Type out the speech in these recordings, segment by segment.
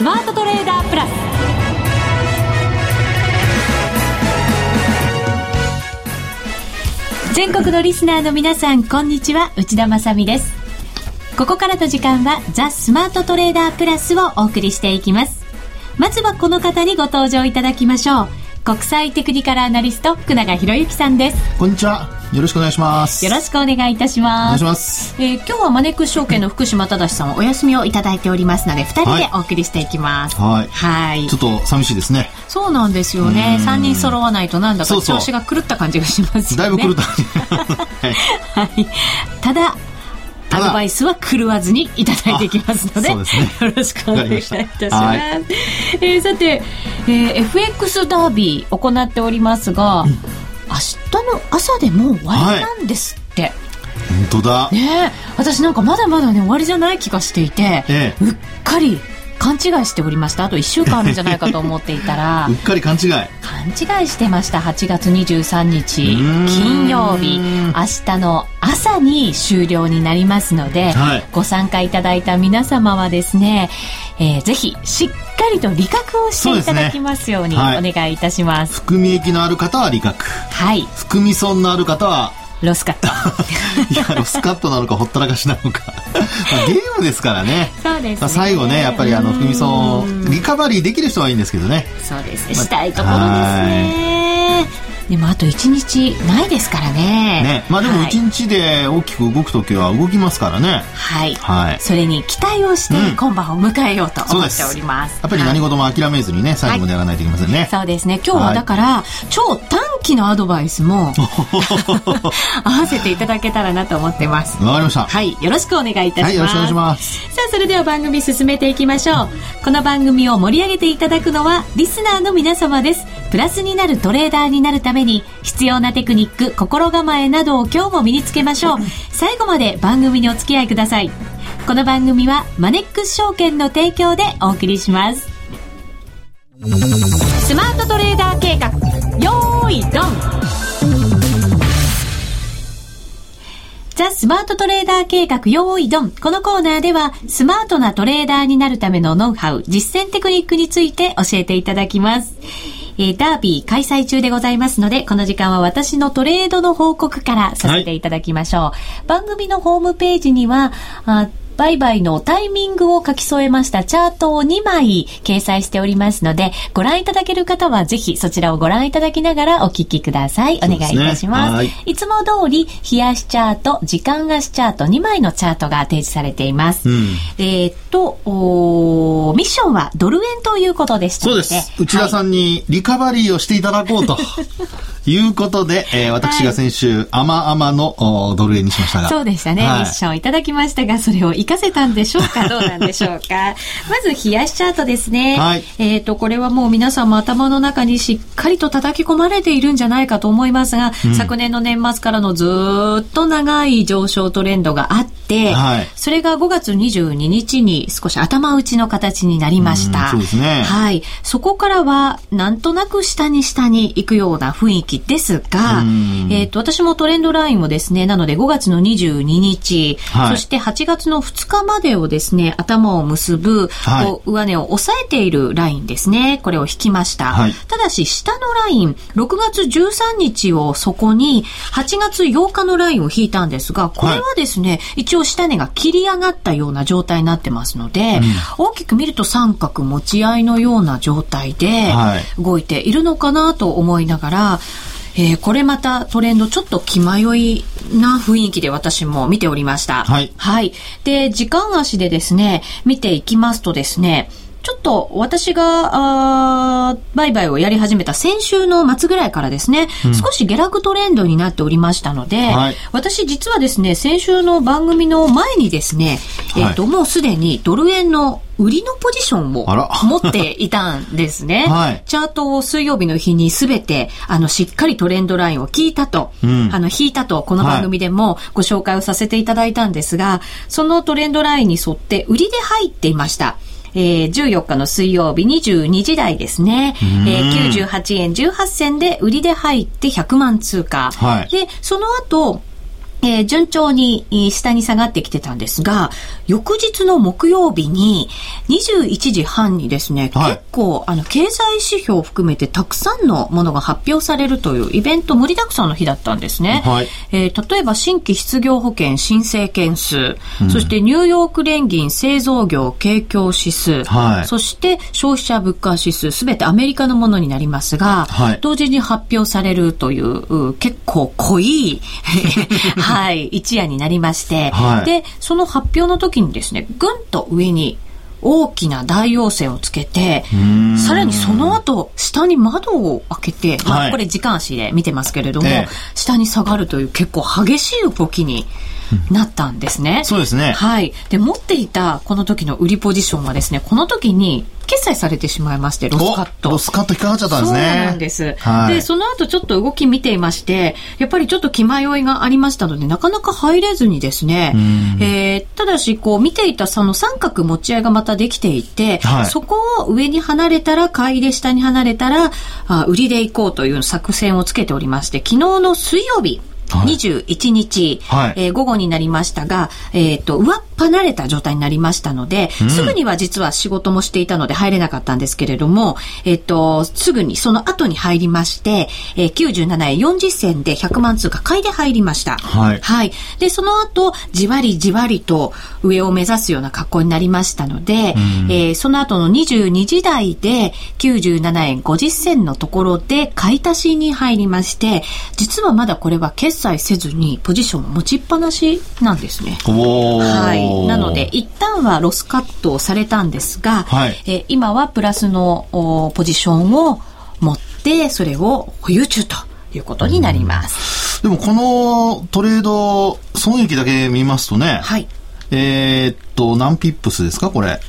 スマートトレーダープラス。全国のリスナーの皆さんこんにちは。内田まさです。ここからの時間はザ・スマートトレーダープラスをお送りしていきます。まずはこの方にご登場いただきましょう。国際テクニカルアナリスト福永博之さんです。こんにちは。よろしくお願いします。よろしくお願いいたします。お願いします、えー、今日はマネックス証券の福島正さんお休みをいただいておりますので二人でお送りしていきます。はい。はい。ちょっと寂しいですね。そうなんですよね。三人揃わないとなんだか調子が狂った感じがしますよね。だいぶ狂った はい、ただアドバイスは狂わずにいただいていきますので、でね、よろしくお願いいたします。まえー、さて、えー、FX ダービー行っておりますが、うん、明日の朝でもう終わりなんですって。はい。本当だ。ね私なんかまだまだね終わりじゃない気がしていて、ええ、うっかり勘違いしておりました。あと1週間あるんじゃないかと思っていたら。うっかり勘違い。勘違いしてました。8月23日金曜日。明日の朝に終了になりますので、はい、ご参加いただいた皆様はですね、えー、ぜひしっかりと利確をしていただきますようにお願いいたします、ねはい、含み益のある方は利確。はい。含み損のある方はロスカット。いやロスカットなのかほったらかしなのか。まあ、ゲームですからね。そうです、ね、まあ、最後ねやっぱりあのふみそをリカバリーできる人はいいんですけどね。そうですね、したいところですねでもあと1日ないですからね。ね。まあでも1日で大きく動く時は動きますからね。はい。はい。それに期待をして今晩を迎えようと思っております。うん、やっぱり何事も諦めずにね、最後までやらないといけませんね。はい、そうですね。今日はだから、はい、超短期のアドバイスも 合わせていただけたらなと思ってます。わかりました。はい。よろしくお願いいたします。はい、よろしくお願いします。さあ、それでは番組進めていきましょう。この番組を盛り上げていただくのはリスナーの皆様です。プラスになるトレーダーになるために必要なテクニック、心構えなどを今日も身につけましょう。最後まで番組にお付き合いください。この番組はマネックス証券の提供でお送りします。スマートトレーダー計画、よーいドンザ・スマートトレーダー計画用意ドン。このコーナーでは、スマートなトレーダーになるためのノウハウ、実践テクニックについて教えていただきます。えー、ダービー開催中でございますので、この時間は私のトレードの報告からさせていただきましょう。はい、番組のホームページには、あ売買のタイミングを書き添えましたチャートを2枚掲載しておりますので、ご覧いただける方はぜひそちらをご覧いただきながらお聞きください。お願いいたします。すね、いつも通り、冷やしチャート、時間足チャート、2枚のチャートが提示されています。うん、えっとお、ミッションはドル円ということでしたそうです。内田さんにリカバリーをしていただこうと。い うことで、えー、私が先週、あまあまのドル円にしましたが。そうでしたね。はい、ミッションいただきましたが、それを活かせたんでしょうか？どうなんでしょうかまず、冷やしチャートですね。はい。えっ、ー、と、これはもう皆さんも頭の中にしっかりと叩き込まれているんじゃないかと思いますが、うん、昨年の年末からのずっと長い上昇トレンドがあって、はい、それが5月22日に少し頭打ちの形になりました。そうですね。はい。そこからは、なんとなく下に下に行くような雰囲気ですが、えっ、と、私もトレンドラインをですね、なので5月の22日、はい、そして8月の2日までをですね、頭を結ぶ、はい、上値を押さえているラインですね。これを引きました。はい、ただし、下のライン、6月13日をそこに、8月8日のラインを引いたんですが、これはですね、一応下値が切り上がったような状態になってますので、うん、大きく見ると三角持ち合いのような状態で動いているのかなと思いながら、えー、これまたトレンドちょっと気迷いな雰囲気で私も見ておりました。はい。はい。で、時間足でですね、見ていきますとですね、ちょっと私が、あ売買をやり始めた先週の末ぐらいからですね、うん、少し下落トレンドになっておりましたので、はい、私実はですね、先週の番組の前にですね、えっ、ー、と、もうすでにドル円の売りのポジションを持っていたんですね。はい、チャートを水曜日の日にすべて、あの、しっかりトレンドラインを聞いたと、うん、あの、引いたと、この番組でもご紹介をさせていただいたんですが、そのトレンドラインに沿って売りで入っていました。えー、14日の水曜日22時台ですね、えー、98円18銭で売りで入って100万通貨。はい、で、その後、えー、順調に下に下がってきてたんですが、翌日の木曜日に21時半にですね、はい、結構あの経済指標を含めてたくさんのものが発表されるというイベント盛りだくさんの日だったんですね。はい、えー、例えば新規失業保険申請件数、うん、そしてニューヨーク連銀製造業景況指数、はい、そして消費者物価指数、すべてアメリカのものになりますが、同時に発表されるという結構濃い はい、一夜になりまして、はい、で、その発表の時にですね、ぐんと上に大きな大陽線をつけて、さらにその後、下に窓を開けて、まあ、これ時間足で見てますけれども、はい、下に下がるという結構激しい動きになったんですね。そうですね。はい。で、持っていたこの時の売りポジションはですね、この時に決済されてしまいまして、ロスカット。ロスカット引っかかっちゃったんですね。そうなんです。はい、で、その後ちょっと動き見ていまして、やっぱりちょっと気迷いがありましたので、なかなか入れずにですね、えー、ただし、こう見ていたその三角持ち合いがまたできていて、はい、そこを上に離れたら買いで下に離れたら、あ売りで行こうという作戦をつけておりまして、昨日の水曜日、21日、はい、えー、午後になりましたが、えっ、ー、と、上っ離れた状態になりましたので、うん、すぐには実は仕事もしていたので入れなかったんですけれども、えっ、ー、と、すぐにその後に入りまして、えー、97円40銭で100万通貨買いで入りました。はい。はい。で、その後、じわりじわりと上を目指すような格好になりましたので、うん、えー、その後の22時台で97円50銭のところで買い足しに入りまして、実はまだこれは決済せずにポジションを持ちっぱなしなんですね。はい。なので、一旦はロスカットされたんですが、はい、え今はプラスのポジションを持って、それを保有中ということになります。でもこのトレード損益だけ見ますとね、はい、えー、っと、何ピップスですか、これ。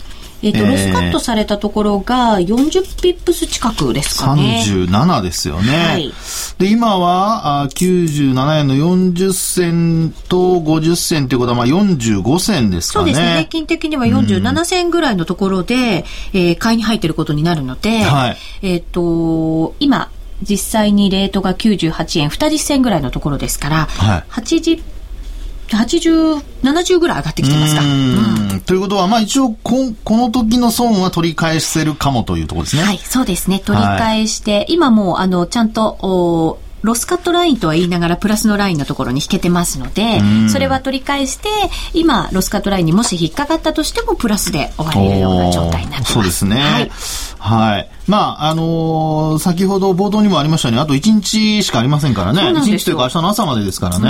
えっ、ー、と、ロスカットされたところが40ピップス近くですかね。37ですよね。はい。で、今はあ97円の40銭と50銭ということは、まあ45銭ですかね。そうですね。平均的には47銭ぐらいのところで、うん、えー、買いに入っていることになるので、はい、えっ、ー、と、今、実際にレートが98円、20銭ぐらいのところですから、はい、80 80、70ぐらい上がってきてますか。うん、ということは、まあ一応こ、この時の損は取り返せるかもというところですね。はい、そうですね。取り返して、はい、今もう、あの、ちゃんと、おロスカットラインとは言いながらプラスのラインのところに引けてますので、それは取り返して、今、ロスカットラインにもし引っかかったとしても、プラスで終われるような状態になってます。そうですね。はい。はい。まあ、あのー、先ほど冒頭にもありましたように、あと1日しかありませんからね。1日というか明日の朝までですからね。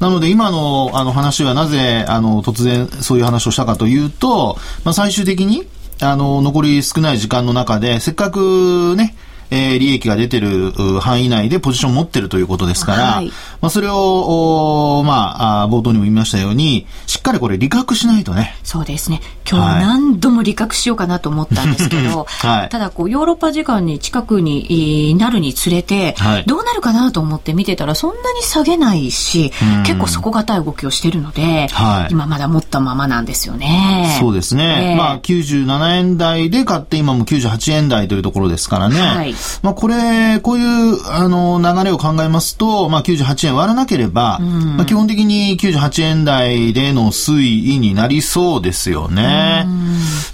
なので今のあの話はなぜ、あの、突然そういう話をしたかというと、まあ最終的に、あの、残り少ない時間の中で、せっかくね、えー、利益が出てる範囲内でポジションを持ってるということですから、はい、まあ、それを、まあ、冒頭にも言いましたように、しっかりこれ理覚しないとね。そうですね。今日何度も理覚しようかなと思ったんですけど、はい、ただこう、ヨーロッパ時間に近くになるにつれて、はい、どうなるかなと思って見てたら、そんなに下げないし、結構底堅い動きをしてるので、はい、今まだ持ったままなんですよね。そうですね。えー、まあ、97円台で買って、今も98円台というところですからね。はいまあ、これ、こういう、あの、流れを考えますと、まあ、98円割らなければ、まあ、基本的に98円台での推移になりそうですよね。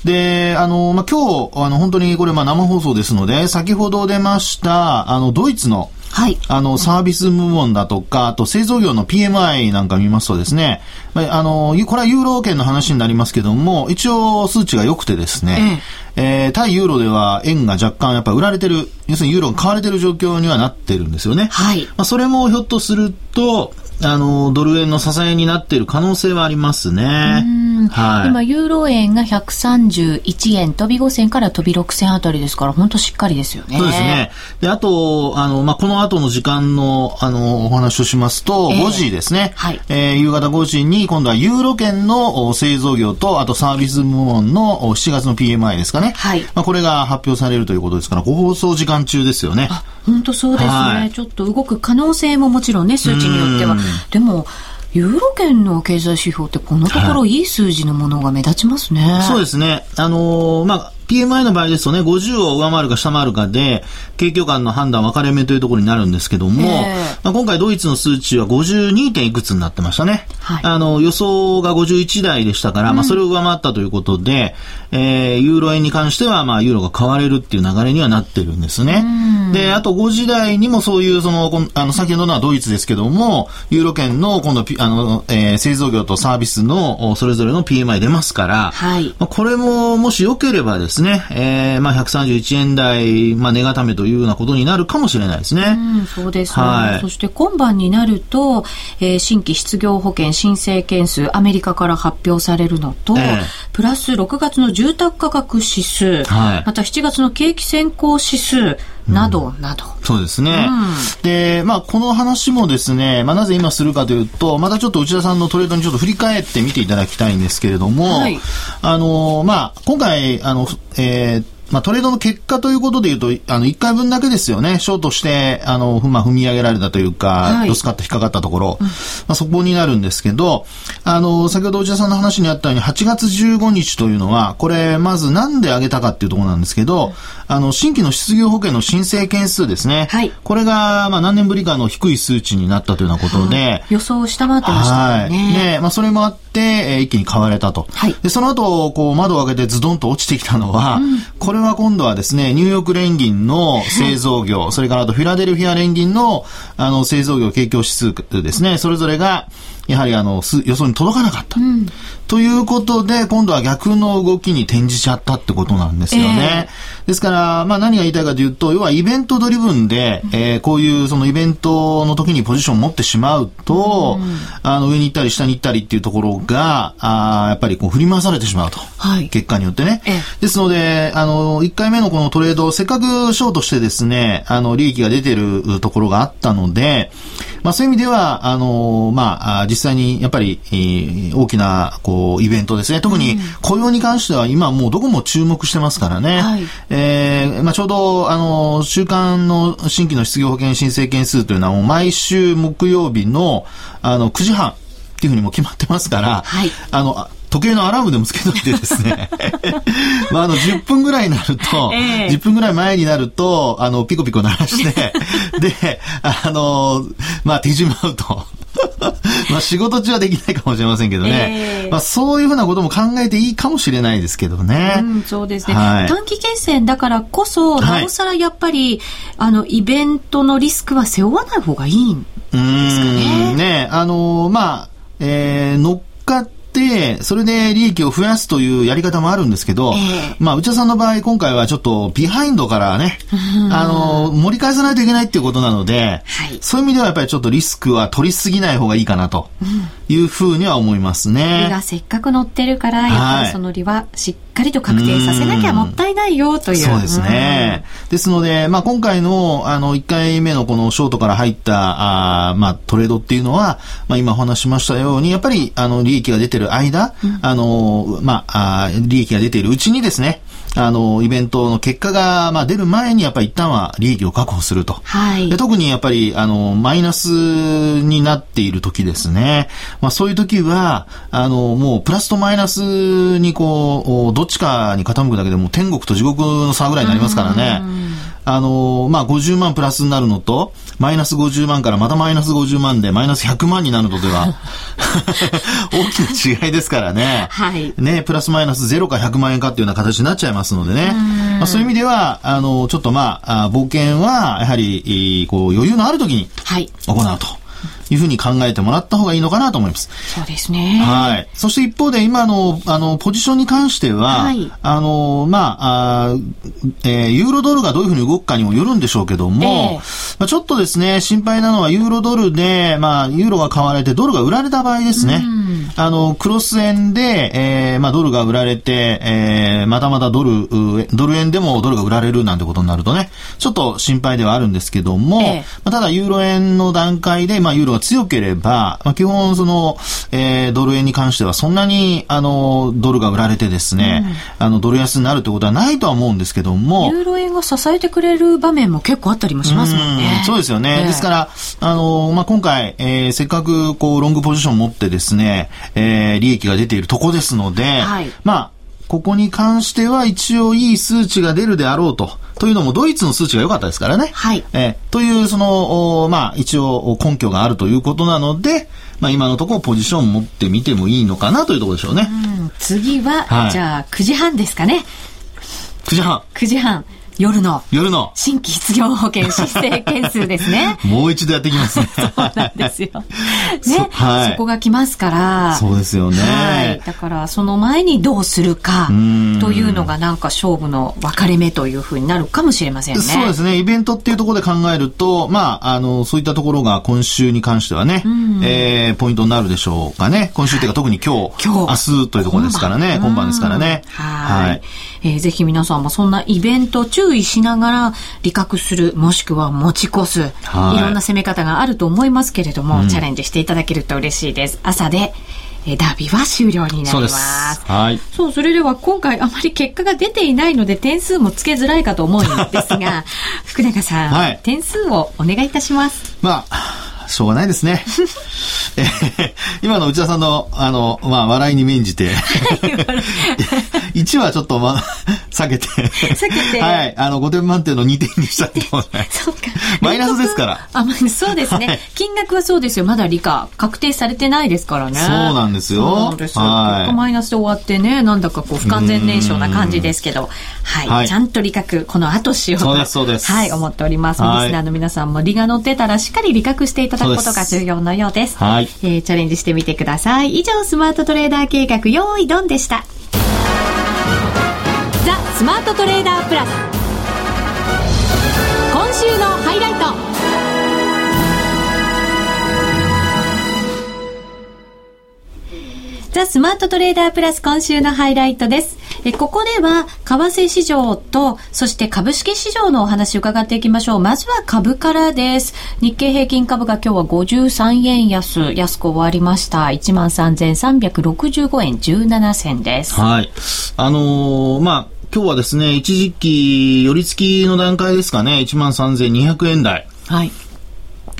で、あの、まあ、今日、あの、本当にこれ、まあ、生放送ですので、先ほど出ました、あの、ドイツの、はい。あの、サービス部門だとか、あと製造業の PMI なんか見ますとですね、あの、これはユーロ圏の話になりますけども、一応数値が良くてですね、えええー、対ユーロでは円が若干やっぱ売られてる、要するにユーロが買われてる状況にはなってるんですよね。はい。まあ、それもひょっとすると、あの、ドル円の支えになっている可能性はありますね。はい、今、ユーロ円が131円、飛び5銭から飛び6銭あたりですから、本当しっかりですよね。そうですね。で、あと、あの、まあ、この後の時間の、あの、お話をしますと、えー、5時ですね。はい。えー、夕方5時に、今度はユーロ圏の製造業と、あとサービス部門の7月の PMI ですかね。はい。まあ、これが発表されるということですから、ご放送時間中ですよね。あ、本当そうですね、はい。ちょっと動く可能性ももちろんね、数値によっては。でも、ユーロ圏の経済指標ってこのところいい数字のものが目立ちますね。はい、そうですね。あのー、まあ、PMI の場合ですとね、50を上回るか下回るかで、景況感の判断分かれ目というところになるんですけども、まあ、今回ドイツの数値は52点いくつになってましたね。はい、あの、予想が51台でしたから、うん、まあ、それを上回ったということで、えー、ユーロ円に関しては、まあ、ユーロが買われるっていう流れにはなってるんですね。で、あと5時台にもそういう、その、あの、先ほどのはドイツですけども、ユーロ圏の今度、あの、えー、製造業とサービスのそれぞれの PMI 出ますから、はい。まあ、これも、もし良ければですね、えー、まあ、131円台、まあ、値固めというようなことになるかもしれないですね。うん、そうですね。はい。そして今晩になると、えー、新規失業保険申請件数、アメリカから発表されるのと、えー、プラス6月の住宅価格指数、はい、また7月の景気先行指数、などなど。そうですね。うん、で、まあ、この話もですね、まあ、なぜ今するかというと、またちょっと内田さんのトレードにちょっと振り返って見ていただきたいんですけれども、はい、あの、まあ、今回、あの、えーまあ、トレードの結果ということで言うと、あの、1回分だけですよね。ショートして、あの、まあ、踏み上げられたというか、はい、ロスカット引っかかったところ、うん、まあ、そこになるんですけど、あの、先ほど内田さんの話にあったように、8月15日というのは、これ、まずなんで上げたかっていうところなんですけど、うん、あの、新規の失業保険の申請件数ですね。はい。これが、まあ、何年ぶりかの低い数値になったというようなことで、はい、予想を下回ってましたね。はい。ね、まあ、それもあって、えー、一気に買われたと。はい。で、その後、こう、窓を開けてズドンと落ちてきたのは、うん、これは今度はですね、ね、ニューヨーク連銀の製造業、それからあとフィラデルフィア連銀の、あの、製造業景況指数ですね、それぞれが、やはりあの、予想に届かなかった。うん、ということで、今度は逆の動きに転じちゃったってことなんですよね。えー、ですから、まあ何が言いたいかというと、要はイベントドリブンで、うん、えー、こういうそのイベントの時にポジションを持ってしまうと、うん、あの上に行ったり下に行ったりっていうところが、あやっぱりこう振り回されてしまうと。はい、結果によってね。えー、ですので、あの、1回目のこのトレード、せっかくショートしてですね、あの、利益が出てるところがあったので、まあそういう意味では、あの、まあ、実際にやっぱり、えー、大きな、こう、イベントですね。特に雇用に関しては今もうどこも注目してますからね。はい、えー、まあちょうど、あの、週間の新規の失業保険申請件数というのはもう毎週木曜日の、あの、9時半。っていうふうにも決まってますから、はい、あの、時計のアラームでもつけといてですね まあ、あの、10分ぐらいになると、えー、10分ぐらい前になると、あの、ピコピコ鳴らして、で、あの、まあ、手締まうと。まあ仕事中はできないかもしれませんけどね。えー、まあそういうふうなことも考えていいかもしれないですけどね。うん、そうですね。はい、短期決戦だからこそ、なおさらやっぱり、はい、あの、イベントのリスクは背負わない方がいいんですかね。ね、あの、まあ、えー、乗っかって、それで利益を増やすというやり方もあるんですけど、えー、まあ、内田さんの場合、今回はちょっとビハインドからね、あの、盛り返さないといけないっていうことなので、はい、そういう意味ではやっぱりちょっとリスクは取りすぎない方がいいかなというふうには思いますね。利がせっかく乗ってるから、やっぱりその利はしっかりと確定させなきゃもったいないよという。そうですね。ですので、まあ、今回の、あの、1回目のこのショートから入った、あまあ、トレードっていうのは、まあ、今お話しましたように、やっぱり、あの、利益が出てる間、うん、あの、まあ、あ利益が出ているうちにですね、あの、イベントの結果が、まあ、出る前にやっぱり一旦は利益を確保すると。はい。で特にやっぱり、あの、マイナスになっている時ですね。まあ、そういう時は、あの、もうプラスとマイナスにこう、どっちかに傾くだけでも天国と地獄の差ぐらいになりますからね。あの、まあ、50万プラスになるのと、マイナス50万からまたマイナス50万でマイナス100万になるのでは、大きな違いですからね。はい。ね、プラスマイナス0か100万円かっていうような形になっちゃいますのでね。まあ、そういう意味では、あの、ちょっとまあ、冒険は、やはり、こう、余裕のある時に、行うと。いうふうに考えてもらった方がいいのかなと思います。そうですね。はい。そして一方で今の、あの、ポジションに関しては、はい、あの、まあ、あえー、ユーロドルがどういうふうに動くかにもよるんでしょうけども、えー、まあ、ちょっとですね、心配なのはユーロドルで、まあ、ユーロが買われてドルが売られた場合ですね。あの、クロス円で、えー、まあ、ドルが売られて、えー、またまたドル、ドル円でもドルが売られるなんてことになるとね、ちょっと心配ではあるんですけども、えー、まあ、ただユーロ円の段階で、まあ、ユーロが強ければ、まあ、基本その、えー、ドル円に関してはそんなに、あの、ドルが売られてですね、うん、あの、ドル安になるってことはないとは思うんですけども。ユーロ円が支えてくれる場面も結構あったりもしますもんね。うんそうですよね。えー、ですから、あの、まあ、今回、えー、せっかく、こう、ロングポジションを持ってですね、えー、利益が出ているとこですので、はい、まあ、ここに関しては一応いい数値が出るであろうと。というのもドイツの数値が良かったですからね。はい。えー、というその、まあ一応根拠があるということなので、まあ今のところポジション持ってみてもいいのかなというところでしょうね。うん、次は、はい、じゃあ9時半ですかね。9時半。9時半。夜の。夜の。新規失業保険申請件数ですね。もう一度やってきますね。そうなんですよ。ね。はい、そこが来ますから。そうですよね。はい。だから、その前にどうするか、というのがなんか勝負の分かれ目というふうになるかもしれませんね。そうですね。イベントっていうところで考えると、まあ、あの、そういったところが今週に関してはね、えー、ポイントになるでしょうかね。今週っていうか特に今日、今日、明日というところですからね。今晩ですからね。はい。はいえー、ぜひ皆さんもそんなイベント注意しながら理覚する、もしくは持ち越す、はい、いろんな攻め方があると思いますけれども、うん、チャレンジしていただけると嬉しいです。朝でえダービーは終了になります。はい。そう、それでは今回あまり結果が出ていないので点数もつけづらいかと思うんですが、福永さん、はい、点数をお願いいたします。まあ、しょうがないですね。えー、今の内田さんの、あの、まあ、笑いに免じて1はちょっと、ま、避けて避けて。はい。あの、5点満点の2点にしたいと思います。そうか。マイナスですから。あ、まあ、そうですね、はい、金額はそうですよ。まだ理科、確定されてないですからね。そうなんですよ。そうですよ。はい、マイナスで終わってね、なんだかこう、不完全燃焼な感じですけど、はい、はい。ちゃんと理覚、この後しようと。そうです、そうです。はい、思っております。リスナーの皆さんも理が乗ってたら、しっかり理覚していただくことが重要のようです。はい。えー、チャレンジしてみてください。以上、スマートトレーダー計画、用意ドンでした。ザ・スマートトレーダープラス。今週のハイライト。ザ・スマートトレーダープラス今週のハイライトです。えここでは、為替市場と、そして株式市場のお話を伺っていきましょう。まずは株からです。日経平均株が今日は53円安、安く終わりました。13,365円17銭です。はい。あのー、まあ、今日はですね、一時期、寄り付きの段階ですかね、13,200円台。はい。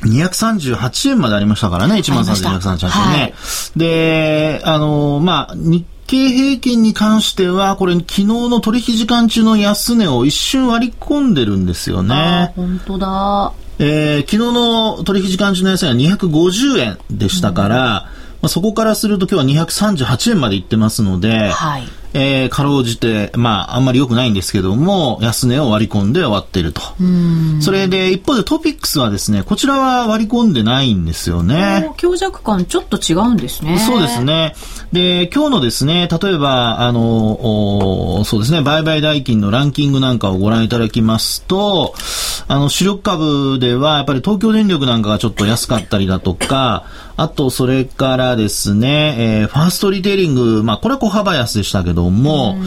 238円までありましたからね、13,238円ね。はい、で、あの、まあ、日経平均に関しては、これ昨日の取引時間中の安値を一瞬割り込んでるんですよね。本当だ。えー、昨日の取引時間中の安値は250円でしたから、うん、まあ、そこからすると今日は238円までいってますので、はい、えー、かろうじて、まあ、あんまり良くないんですけども、安値を割り込んで終わっていると。それで、一方でトピックスはですね、こちらは割り込んでないんですよね。強弱感ちょっと違うんですね。そうですね。で、今日のですね、例えば、あの、そうですね、売買代金のランキングなんかをご覧いただきますと、あの、主力株では、やっぱり東京電力なんかがちょっと安かったりだとか、あと、それからですね、えー、ファーストリテイリング、まあ、これは小幅安でしたけども、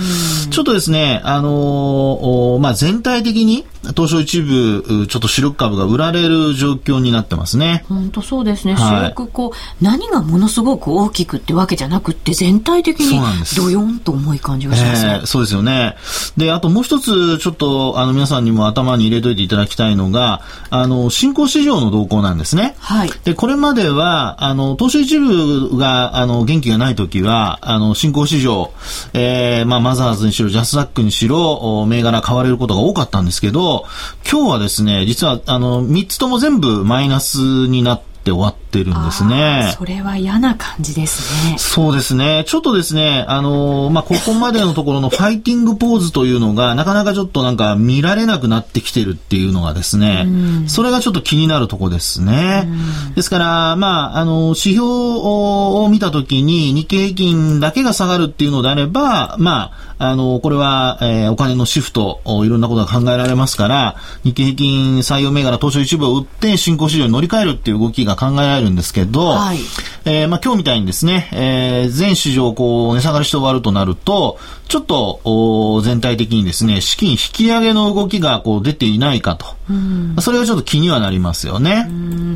ちょっとですね、あのー、まあ、全体的に、東証一部、ちょっと主力株が売られる状況になってますね。本当そうですね。主力、こう、何がものすごく大きくってわけじゃなくって、全体的にドヨンと重い感じがしますね。えー、そうですよね。で、あともう一つ、ちょっと、あの、皆さんにも頭に入れといていただきたいのが、あの、新興市場の動向なんですね。はい。で、これまでは、あの、東証一部が、あの、元気がないときは、あの、新興市場、えー、まあ、マザーズにしろ、ジャスダックにしろ、銘柄買われることが多かったんですけど、今日はですね、実は、あの、3つとも全部マイナスになって、って終わってるんですね。それは嫌な感じですね。そうですね。ちょっとですね、あのー、まあ、ここまでのところのファイティングポーズというのが、なかなかちょっとなんか見られなくなってきてるっていうのがですね、それがちょっと気になるとこですね。ですから、まあ、あの、指標を見たときに日経平均だけが下がるっていうのであれば、まあ、あの、これは、えー、お金のシフト、いろんなことが考えられますから、日経平均採用銘柄東証一部を売って新興市場に乗り換えるっていう動きが考えられるんですけど、はい、えー、まあ今日みたいにですね、えー、全市場こう値下がりして終わるとなると、ちょっとお全体的にですね、資金引き上げの動きがこう出ていないかと。それがちょっと気にはなりますよね。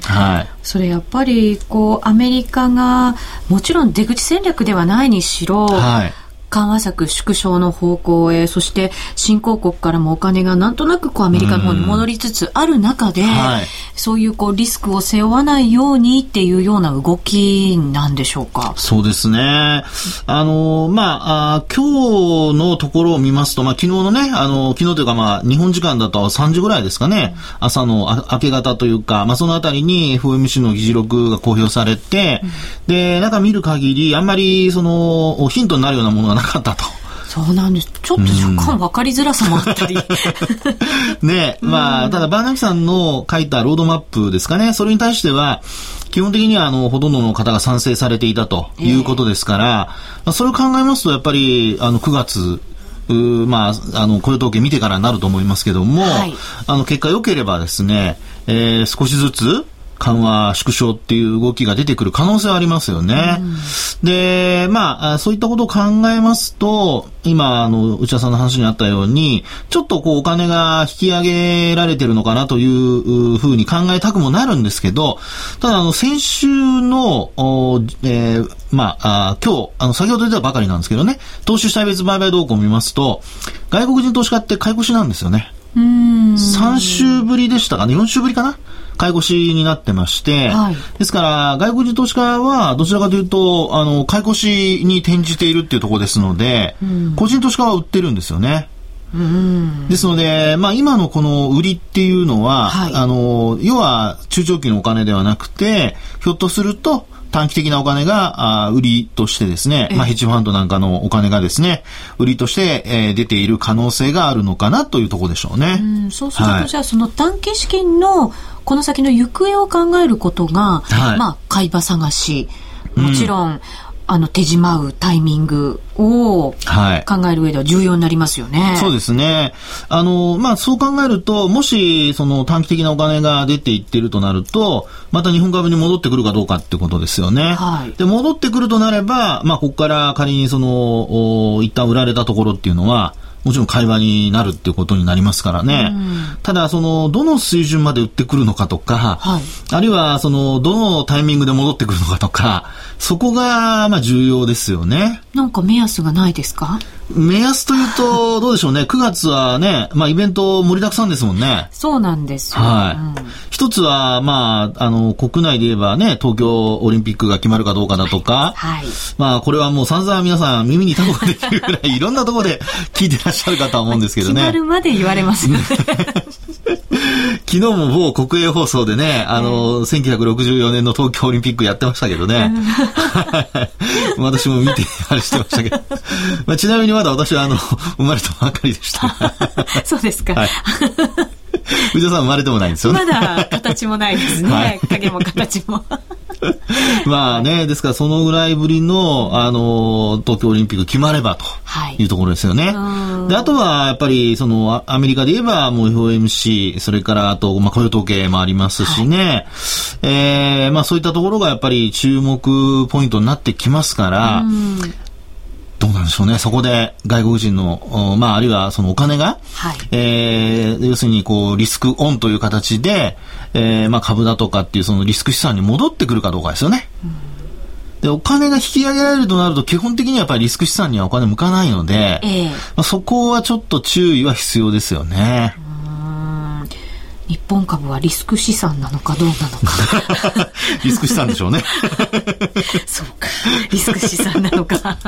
はい。それやっぱり、こう、アメリカが、もちろん出口戦略ではないにしろ、はい緩和策縮小の方向へ、そして新興国からもお金がなんとなくこうアメリカの方に戻りつつある中で、はい、そういうこうリスクを背負わないようにっていうような動きなんでしょうか？そうですね。あの、まあ、あ今日のところを見ますと、まあ、昨日のね、あの、昨日というかまあ、日本時間だと3時ぐらいですかね、うん、朝の明け方というか、まあ、そのあたりに FOMC の議事録が公表されて、うん、で、中見る限り、あんまり、その、ヒントになるようなものがなかったと。そうなんです。ちょっと若干分かりづらさもあったり。ねまあ、ただバーナキさんの書いたロードマップですかね、それに対しては、基本的にはあのほとんどの方が賛成されていたということですから、えー、それを考えますと、やっぱりあの9月、まあ、あの、雇用統計見てからになると思いますけども、はい、あの、結果良ければですね、えー、少しずつ、緩和縮小っていう動きが出てくる可能性はありますよね。うん、で、まあ、そういったことを考えますと、今、あの、内田さんの話にあったように、ちょっとこうお金が引き上げられてるのかなというふうに考えたくもなるんですけど、ただ、あの、先週の、えー、まあ、あ今日、あの、先ほど出たばかりなんですけどね、投資主体別売買動向を見ますと、外国人投資家って買い越しなんですよね。3週ぶりでしたか？ね ?4 週ぶりかな？買い越しになってまして、はい、ですから、外国人投資家はどちらかというと、あの、買い越しに転じているっていうところですので、個人投資家は売ってるんですよね。ですので、まあ、今のこの売りっていうのは、はい、あの、要は中長期のお金ではなくて、ひょっとすると、短期的なお金が、あ売りとしてですね、まあ、ヘッジファンドなんかのお金がですね、売りとして、えー、出ている可能性があるのかなというところでしょうね。うそうすると、はい、じゃあその短期資金のこの先の行方を考えることが、はい、まあ、買い場探し、もちろん、うんあの手締まうタイミングを考える上では重要になりますよね。はい、そうですね。あの、まあ、そう考えると、もし、その短期的なお金が出ていっているとなると、また日本株に戻ってくるかどうかってことですよね。はい。で、戻ってくるとなれば、まあ、ここから仮にその、一旦売られたところっていうのは、もちろん会話になるっていうことになりますからね。ただ、その、どの水準まで売ってくるのかとか、はい、あるいは、その、どのタイミングで戻ってくるのかとか、そこが、まあ、重要ですよね。なんか目安がないですか？目安というと、どうでしょうね。9月はね、まあ、イベント盛りだくさんですもんね。そうなんですよ。はい。うん、一つは、まあ、あの、国内で言えばね、東京オリンピックが決まるかどうかだとか、はい。まあ、これはもう散々皆さん耳にタコができるぐらい、いろんなところで聞いてらっしゃるかとは思うんですけどね。決まるまで言われますよね。昨日も某国営放送でね、あの、1964年の東京オリンピックやってましたけどね。私も見て、あれしてましたけど。まあ、ちなみにまだ私は、あの、生まれたばかりでした。そうですか。はい。藤田さん生まれてもないんですよね。まだ形もないですね。はい、影も形も。まあね、ですからそのぐらいぶりの、あの、東京オリンピック決まればとい。うところですよね。はい、で、あとはやっぱり、その、アメリカで言えば、もう FOMC、それからあと、まあ雇用統計もありますしね、はい、えー、まあそういったところがやっぱり注目ポイントになってきますから、どうなんでしょうね。そこで外国人の、まあ、あるいはそのお金が、はい、えー、要するにこう、リスクオンという形で、えー、まあ、株だとかっていうそのリスク資産に戻ってくるかどうかですよね。で、お金が引き上げられるとなると、基本的にはやっぱりリスク資産にはお金向かないので、えー、まあ、そこはちょっと注意は必要ですよね。日本株はリスク資産なのかどうなのか。リスク資産でしょうね。そうか。リスク資産なのか。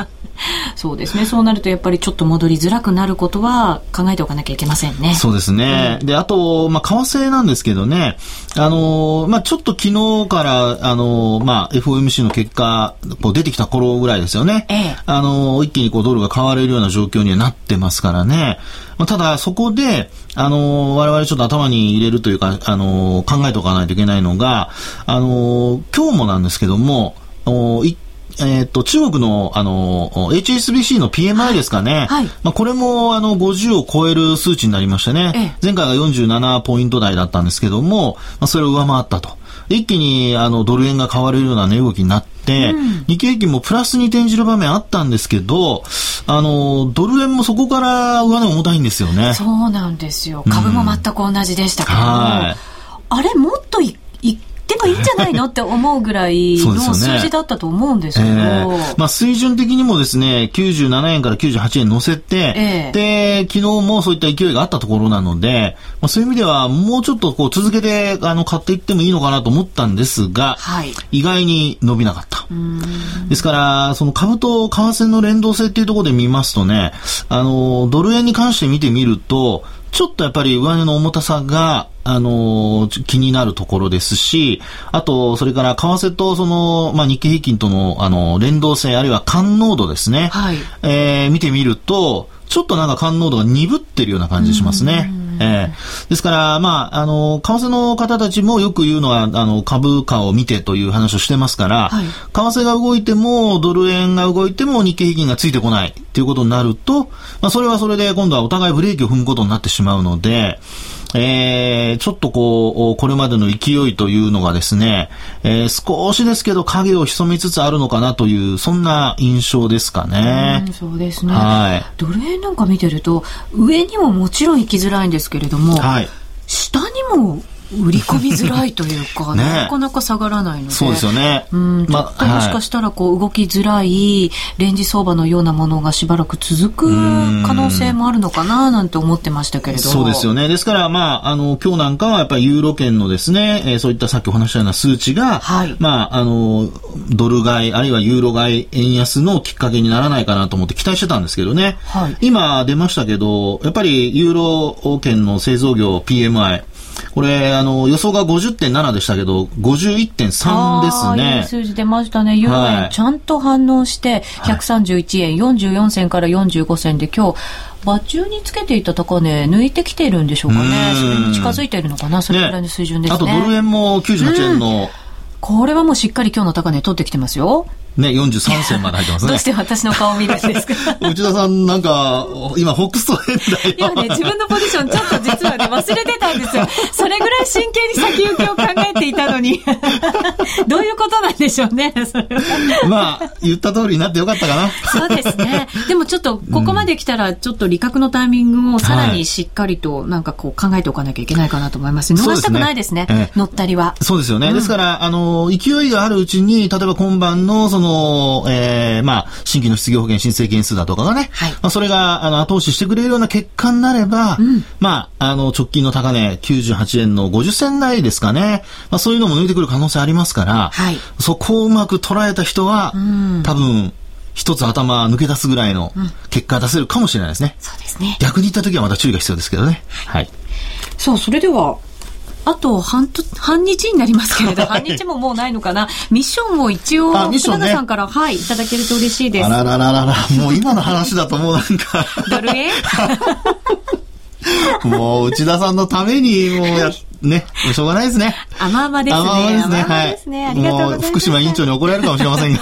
そうですね。そうなるとやっぱりちょっと戻りづらくなることは考えておかなきゃいけませんね。そうですね、うん、であと、まあ、為替なんですけどね。あのまあ、ちょっと昨日からあのまあ、FOMC の結果こう出てきた頃ぐらいですよね、ええ、あの一気にこうドルが買われるような状況にはなってますからねまあ、ただ、そこで、あの我々ちょっと頭に入れるというか、あの考えておかないといけないのが、あの今日もなんですけども、えっ、と、中国の、あの、HSBC の PMI ですかね。はい。まあ、これも、あの、50を超える数値になりましてね。ええ、前回が47ポイント台だったんですけども、まあ、それを上回ったと。一気にあのドル円が買われるような値動きになって、うん、日経平均もプラスに転じる場面あったんですけど、あの、ドル円もそこから上値重たいんですよね。そうなんですよ。株も全く同じでしたけど、うん、あれもっといいっててもいいんじゃないのって思うぐらいの数字だったと思うんですけど。ねえ。ー、まあ、水準的にもですね、97円から98円乗せて、えー、で、昨日もそういった勢いがあったところなので、まあ、そういう意味ではもうちょっとこう続けてあの買っていってもいいのかなと思ったんですが、はい、意外に伸びなかった。ですから、その株と為替の連動性っていうところで見ますとね、あの、ドル円に関して見てみると、ちょっとやっぱり上値の重たさが、あのー、気になるところですし、あと、それから、為替と、その、まあ、日経平均との、あの、連動性、あるいは感濃度ですね。はい。えー、見てみると、ちょっとなんか感濃度が鈍ってるような感じしますね。えー、ですから、まあ、あの、為替の方たちもよく言うのは、あの、株価を見てという話をしてますから、はい、為替が動いても、ドル円が動いても日経平均がついてこないっていうことになると、まあ、それはそれで今度はお互いブレーキを踏むことになってしまうので、えー、ちょっとこう、これまでの勢いというのがですね、えー、少しですけど影を潜みつつあるのかなという、そんな印象ですかね。うそうですね。はい。ドル円なんか見てると、上にももちろん行きづらいんですけれども、はい。下にも売り込みづらいというか、ね、なかなか下がらないので。そうですよね。うん、ちょっともしかしたらこう動きづらいレンジ相場のようなものがしばらく続く可能性もあるのかななんて思ってましたけれど。そうですよね。ですから、まあ、あの、今日なんかはやっぱりユーロ圏のですね、えー、そういったさっきお話したような数値が、はい、まあ、あの、ドル買い、あるいはユーロ買い、円安のきっかけにならないかなと思って期待してたんですけどね。はい、今出ましたけど、やっぱりユーロ圏の製造業 PMI、これ、あの、予想が50.7でしたけど、51.3ですね。いい数字出ましたね。ユーロ円ちゃんと反応して、131円44銭から45銭で今日、場中につけていた高値抜いてきているんでしょうかね。それに近づいているのかな。それぐらいの水準ですね。ねあとドル円も98円の、これはもうしっかり今日の高値取ってきてますよ。ね、43銭まで入ってますね。どうして私の顔を見るんですか？内田さんなんか、今、ホックストレンダー今ね、自分のポジションちょっと実はね、忘れてたんですよ。それぐらい真剣に先行きを考えていたのに。どういうことなんでしょうね、それまあ、言った通りになってよかったかな。そうですね。でもちょっと、ここまで来たら、ちょっと利確のタイミングをさらにしっかりと、なんかこう考えておかなきゃいけないかなと思います。逃したくないですね。すね乗ったりは。そうですよね。うん、ですから、あの、勢いがあるうちに、例えば今晩の、その、えーえー、まあ、新規の失業保険申請件数だとかがね、はい、まあ、それが、あの、後押ししてくれるような結果になれば、うん、まあ、あの、直近の高値、98円の50銭台ですかね、まあ、そういうのも抜いてくる可能性ありますから、はい、そこをうまく捉えた人は、うん、多分、一つ頭抜け出すぐらいの結果出せるかもしれないですね。うん、そうですね。逆に言った時はまた注意が必要ですけどね。はい。さあ、それでは、あと半半日になりますけれど、半日ももうないのかな。ミッションを一応、福永、ね、さんから、はい、いただけると嬉しいです。あららららら、もう今の話だともうなんかドル円もう内田さんのためにもうやね、しょうがないですね。甘々ですね。甘々ですね。はい。ですね。ありがとうございます。福島委員長に怒られるかもしれませんが。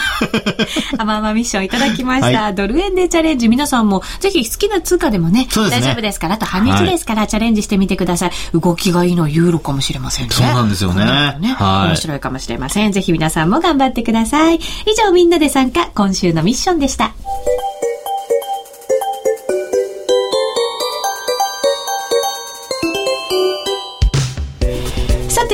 甘々ミッションいただきました。はい、ドル円でチャレンジ。皆さんもぜひ好きな通貨でもね、ね大丈夫ですから、あと半日ですから、チャレンジしてみてください。動きがいいのはユーロかもしれませんね。そうなんですよね。ねはい。面白いかもしれません。ぜひ皆さんも頑張ってください。以上、みんなで参加、今週のミッションでした。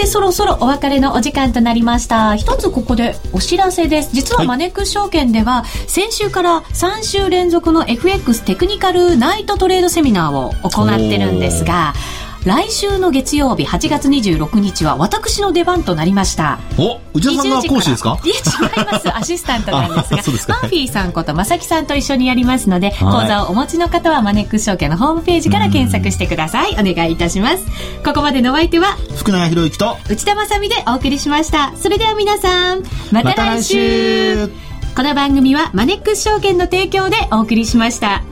てそろそろお別れのお時間となりました。一つここでお知らせです。実はマネックス証券では先週から3週連続の FX テクニカルナイトトレードセミナーを行ってるんですが来週の月曜日8月26日は私の出番となりました。お内田さんが講師ですか？いや違います。アシスタントなんですが。すマーフィーさんこと正木さんと一緒にやりますので、講座をお持ちの方はマネックス証券のホームページから検索してください。お願いいたします。ここまでのお相手は福永博之と内田まさでお送りしました。それでは皆さんまた来週。ま、この番組はマネックス証券の提供でお送りしました